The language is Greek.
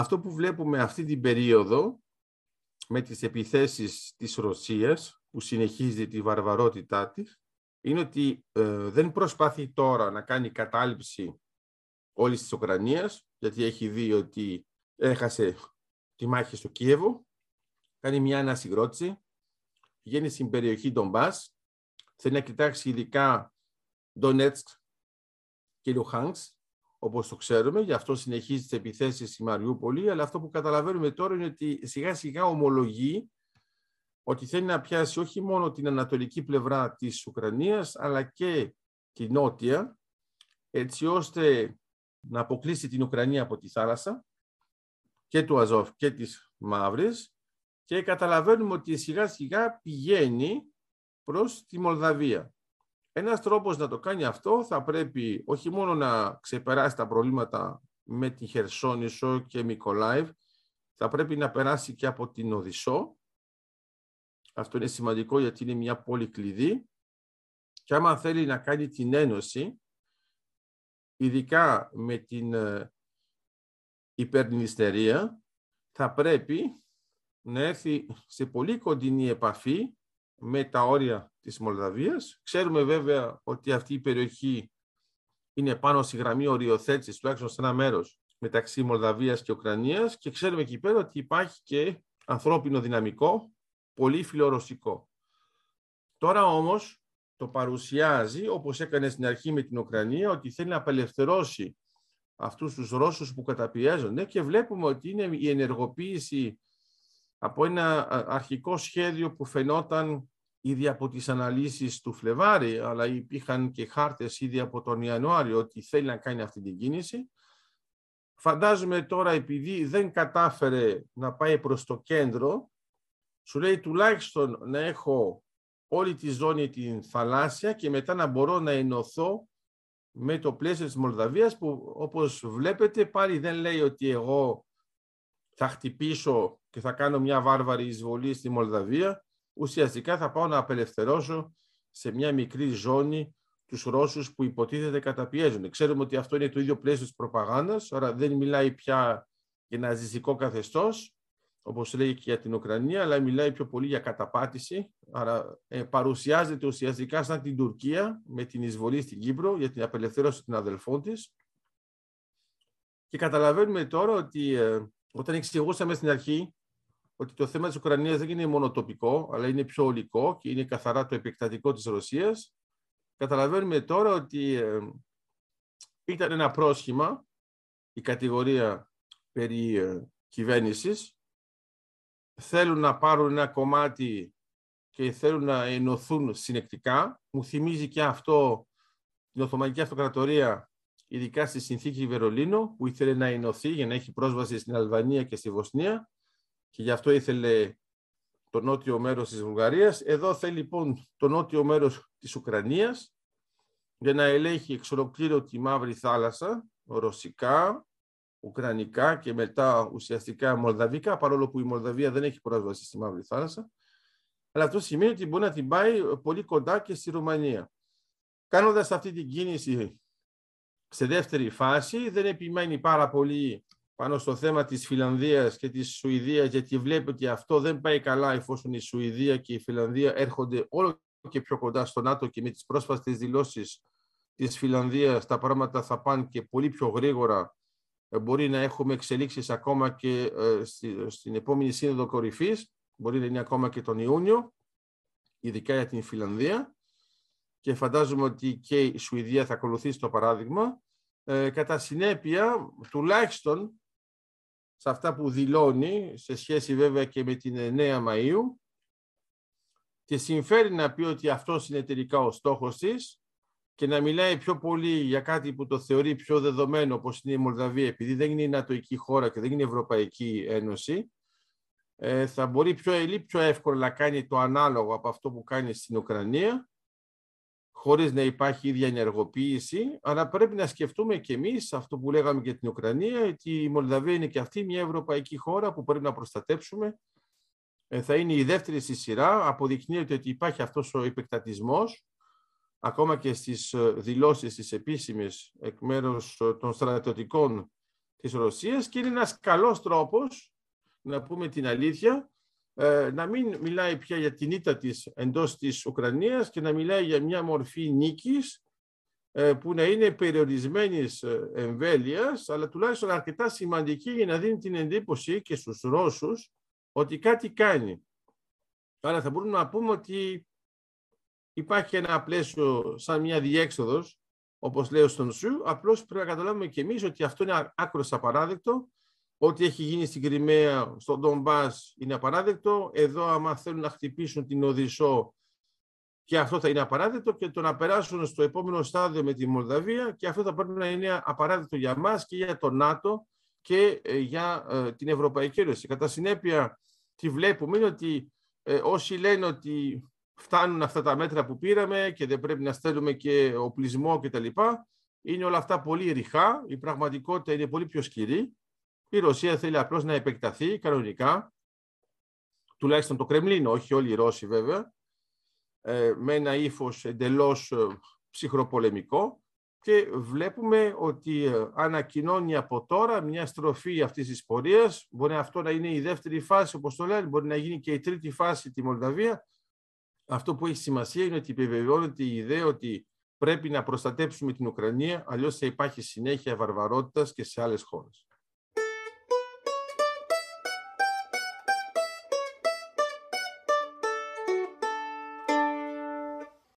αυτό που βλέπουμε αυτή την περίοδο με τις επιθέσεις της Ρωσίας που συνεχίζει τη βαρβαρότητά της είναι ότι ε, δεν προσπαθεί τώρα να κάνει κατάληψη όλης της Ουκρανίας γιατί έχει δει ότι έχασε τη μάχη στο Κίεβο κάνει μια ανασυγκρότηση πηγαίνει στην περιοχή Ντομπάς θέλει να κοιτάξει ειδικά Ντονέτσκ και Λουχάνξ όπως το ξέρουμε, γι' αυτό συνεχίζει τις επιθέσεις στη Μαριούπολη, αλλά αυτό που καταλαβαίνουμε τώρα είναι ότι σιγά σιγά ομολογεί ότι θέλει να πιάσει όχι μόνο την ανατολική πλευρά της Ουκρανίας, αλλά και τη νότια, έτσι ώστε να αποκλείσει την Ουκρανία από τη θάλασσα και του Αζόφ και της Μαύρης και καταλαβαίνουμε ότι σιγά σιγά πηγαίνει προς τη Μολδαβία. Ένας τρόπος να το κάνει αυτό θα πρέπει όχι μόνο να ξεπεράσει τα προβλήματα με την Χερσόνησο και Μικολάιβ, θα πρέπει να περάσει και από την Οδυσσό. Αυτό είναι σημαντικό γιατί είναι μια πόλη κλειδί. Και άμα θέλει να κάνει την ένωση, ειδικά με την ε, υπερνηστερία, θα πρέπει να έρθει σε πολύ κοντινή επαφή με τα όρια της Μολδαβίας. Ξέρουμε βέβαια ότι αυτή η περιοχή είναι πάνω στη γραμμή οριοθέτησης, τουλάχιστον σε ένα μέρος μεταξύ Μολδαβίας και Ουκρανίας και ξέρουμε εκεί πέρα ότι υπάρχει και ανθρώπινο δυναμικό, πολύ φιλορωσικό. Τώρα όμως το παρουσιάζει, όπως έκανε στην αρχή με την Ουκρανία, ότι θέλει να απελευθερώσει αυτούς τους Ρώσους που καταπιέζονται και βλέπουμε ότι είναι η ενεργοποίηση από ένα αρχικό σχέδιο που φαινόταν ήδη από τις αναλύσεις του Φλεβάρη, αλλά υπήρχαν και χάρτες ήδη από τον Ιανουάριο ότι θέλει να κάνει αυτή την κίνηση. Φαντάζομαι τώρα επειδή δεν κατάφερε να πάει προς το κέντρο, σου λέει τουλάχιστον να έχω όλη τη ζώνη την θαλάσσια και μετά να μπορώ να ενωθώ με το πλαίσιο της Μολδαβίας που όπως βλέπετε πάλι δεν λέει ότι εγώ θα χτυπήσω και θα κάνω μια βάρβαρη εισβολή στη Μολδαβία, ουσιαστικά θα πάω να απελευθερώσω σε μια μικρή ζώνη τους Ρώσους που υποτίθεται καταπιέζουν. Ξέρουμε ότι αυτό είναι το ίδιο πλαίσιο της προπαγάνδας, άρα δεν μιλάει πια για ναζιστικό καθεστώς, όπως λέει και για την Ουκρανία, αλλά μιλάει πιο πολύ για καταπάτηση. Άρα ε, παρουσιάζεται ουσιαστικά σαν την Τουρκία με την εισβολή στην Κύπρο για την απελευθέρωση των αδελφών της. Και καταλαβαίνουμε τώρα ότι ε, όταν εξηγούσαμε στην αρχή ότι το θέμα της Ουκρανίας δεν είναι μόνο τοπικό, αλλά είναι πιο ολικό και είναι καθαρά το επεκτατικό της Ρωσίας, καταλαβαίνουμε τώρα ότι ε, ήταν ένα πρόσχημα η κατηγορία περί ε, κυβέρνησης. Θέλουν να πάρουν ένα κομμάτι και θέλουν να ενωθούν συνεκτικά. Μου θυμίζει και αυτό την Οθωμανική Αυτοκρατορία, ειδικά στη συνθήκη Βερολίνο, που ήθελε να ενωθεί για να έχει πρόσβαση στην Αλβανία και στη Βοσνία και γι' αυτό ήθελε το νότιο μέρος της Βουλγαρίας. Εδώ θέλει λοιπόν το νότιο μέρος της Ουκρανίας για να ελέγχει εξ ολοκλήρω τη Μαύρη Θάλασσα, ρωσικά, ουκρανικά και μετά ουσιαστικά μολδαβικά, παρόλο που η Μολδαβία δεν έχει πρόσβαση στη Μαύρη Θάλασσα. Αλλά αυτό σημαίνει ότι μπορεί να την πάει πολύ κοντά και στη Ρουμανία. Κάνοντας αυτή την κίνηση σε δεύτερη φάση, δεν επιμένει πάρα πολύ πάνω στο θέμα της Φιλανδίας και της Σουηδίας, γιατί βλέπει ότι αυτό δεν πάει καλά εφόσον η Σουηδία και η Φιλανδία έρχονται όλο και πιο κοντά στο ΝΑΤΟ και με τις πρόσφατες δηλώσεις της Φιλανδίας τα πράγματα θα πάνε και πολύ πιο γρήγορα. Ε, μπορεί να έχουμε εξελίξεις ακόμα και ε, στην επόμενη σύνοδο κορυφής, μπορεί να είναι ακόμα και τον Ιούνιο, ειδικά για την Φιλανδία. Και φαντάζομαι ότι και η Σουηδία θα ακολουθήσει το παράδειγμα. Ε, κατά συνέπεια, τουλάχιστον σε αυτά που δηλώνει, σε σχέση βέβαια και με την 9 Μαΐου, και συμφέρει να πει ότι αυτός είναι τελικά ο στόχος της και να μιλάει πιο πολύ για κάτι που το θεωρεί πιο δεδομένο όπως είναι η Μολδαβία, επειδή δεν είναι η Νατοική χώρα και δεν είναι η Ευρωπαϊκή Ένωση, ε, θα μπορεί πιο, πιο εύκολα να κάνει το ανάλογο από αυτό που κάνει στην Ουκρανία χωρίς να υπάρχει ίδια ενεργοποίηση, αλλά πρέπει να σκεφτούμε και εμείς αυτό που λέγαμε για την Ουκρανία, ότι η Μολδαβία είναι και αυτή μια ευρωπαϊκή χώρα που πρέπει να προστατέψουμε. Ε, θα είναι η δεύτερη στη σειρά. Αποδεικνύεται ότι υπάρχει αυτός ο επεκτατισμός, ακόμα και στις ε, δηλώσεις της επίσημες εκ μέρους ε, των στρατιωτικών της Ρωσίας και είναι ένας καλός τρόπος, να πούμε την αλήθεια, ε, να μην μιλάει πια για την ήττα της εντός της Ουκρανίας και να μιλάει για μια μορφή νίκης ε, που να είναι περιορισμένης ε, εμβέλειας, αλλά τουλάχιστον αρκετά σημαντική για να δίνει την εντύπωση και στους Ρώσους ότι κάτι κάνει. Άρα θα μπορούμε να πούμε ότι υπάρχει ένα πλαίσιο σαν μια διέξοδος, όπως λέω στον Σου, απλώς πρέπει να καταλάβουμε και εμείς ότι αυτό είναι άκρος απαράδεκτο, ό,τι έχει γίνει στην Κρυμαία, στον Ντομπάς είναι απαράδεκτο, εδώ άμα θέλουν να χτυπήσουν την Οδυσσό και αυτό θα είναι απαράδεκτο και το να περάσουν στο επόμενο στάδιο με τη Μολδαβία και αυτό θα πρέπει να είναι απαράδεκτο για μας και για το ΝΑΤΟ και ε, για ε, την Ευρωπαϊκή Ένωση. Κατά συνέπεια, τι βλέπουμε είναι ότι ε, όσοι λένε ότι φτάνουν αυτά τα μέτρα που πήραμε και δεν πρέπει να στέλνουμε και οπλισμό κτλ. Είναι όλα αυτά πολύ ρηχά. Η πραγματικότητα είναι πολύ πιο σκληρή. Η Ρωσία θέλει απλώς να επεκταθεί κανονικά, τουλάχιστον το Κρεμλίνο, όχι όλοι οι Ρώσοι βέβαια, ε, με ένα ύφος εντελώς ε, ψυχροπολεμικό και βλέπουμε ότι ε, ανακοινώνει από τώρα μια στροφή αυτής της πορείας. Μπορεί αυτό να είναι η δεύτερη φάση, όπως το λένε, μπορεί να γίνει και η τρίτη φάση τη Μολδαβία. Αυτό που έχει σημασία είναι ότι επιβεβαιώνεται η ιδέα ότι πρέπει να προστατέψουμε την Ουκρανία, αλλιώς θα υπάρχει συνέχεια βαρβαρότητας και σε άλλες χώρες.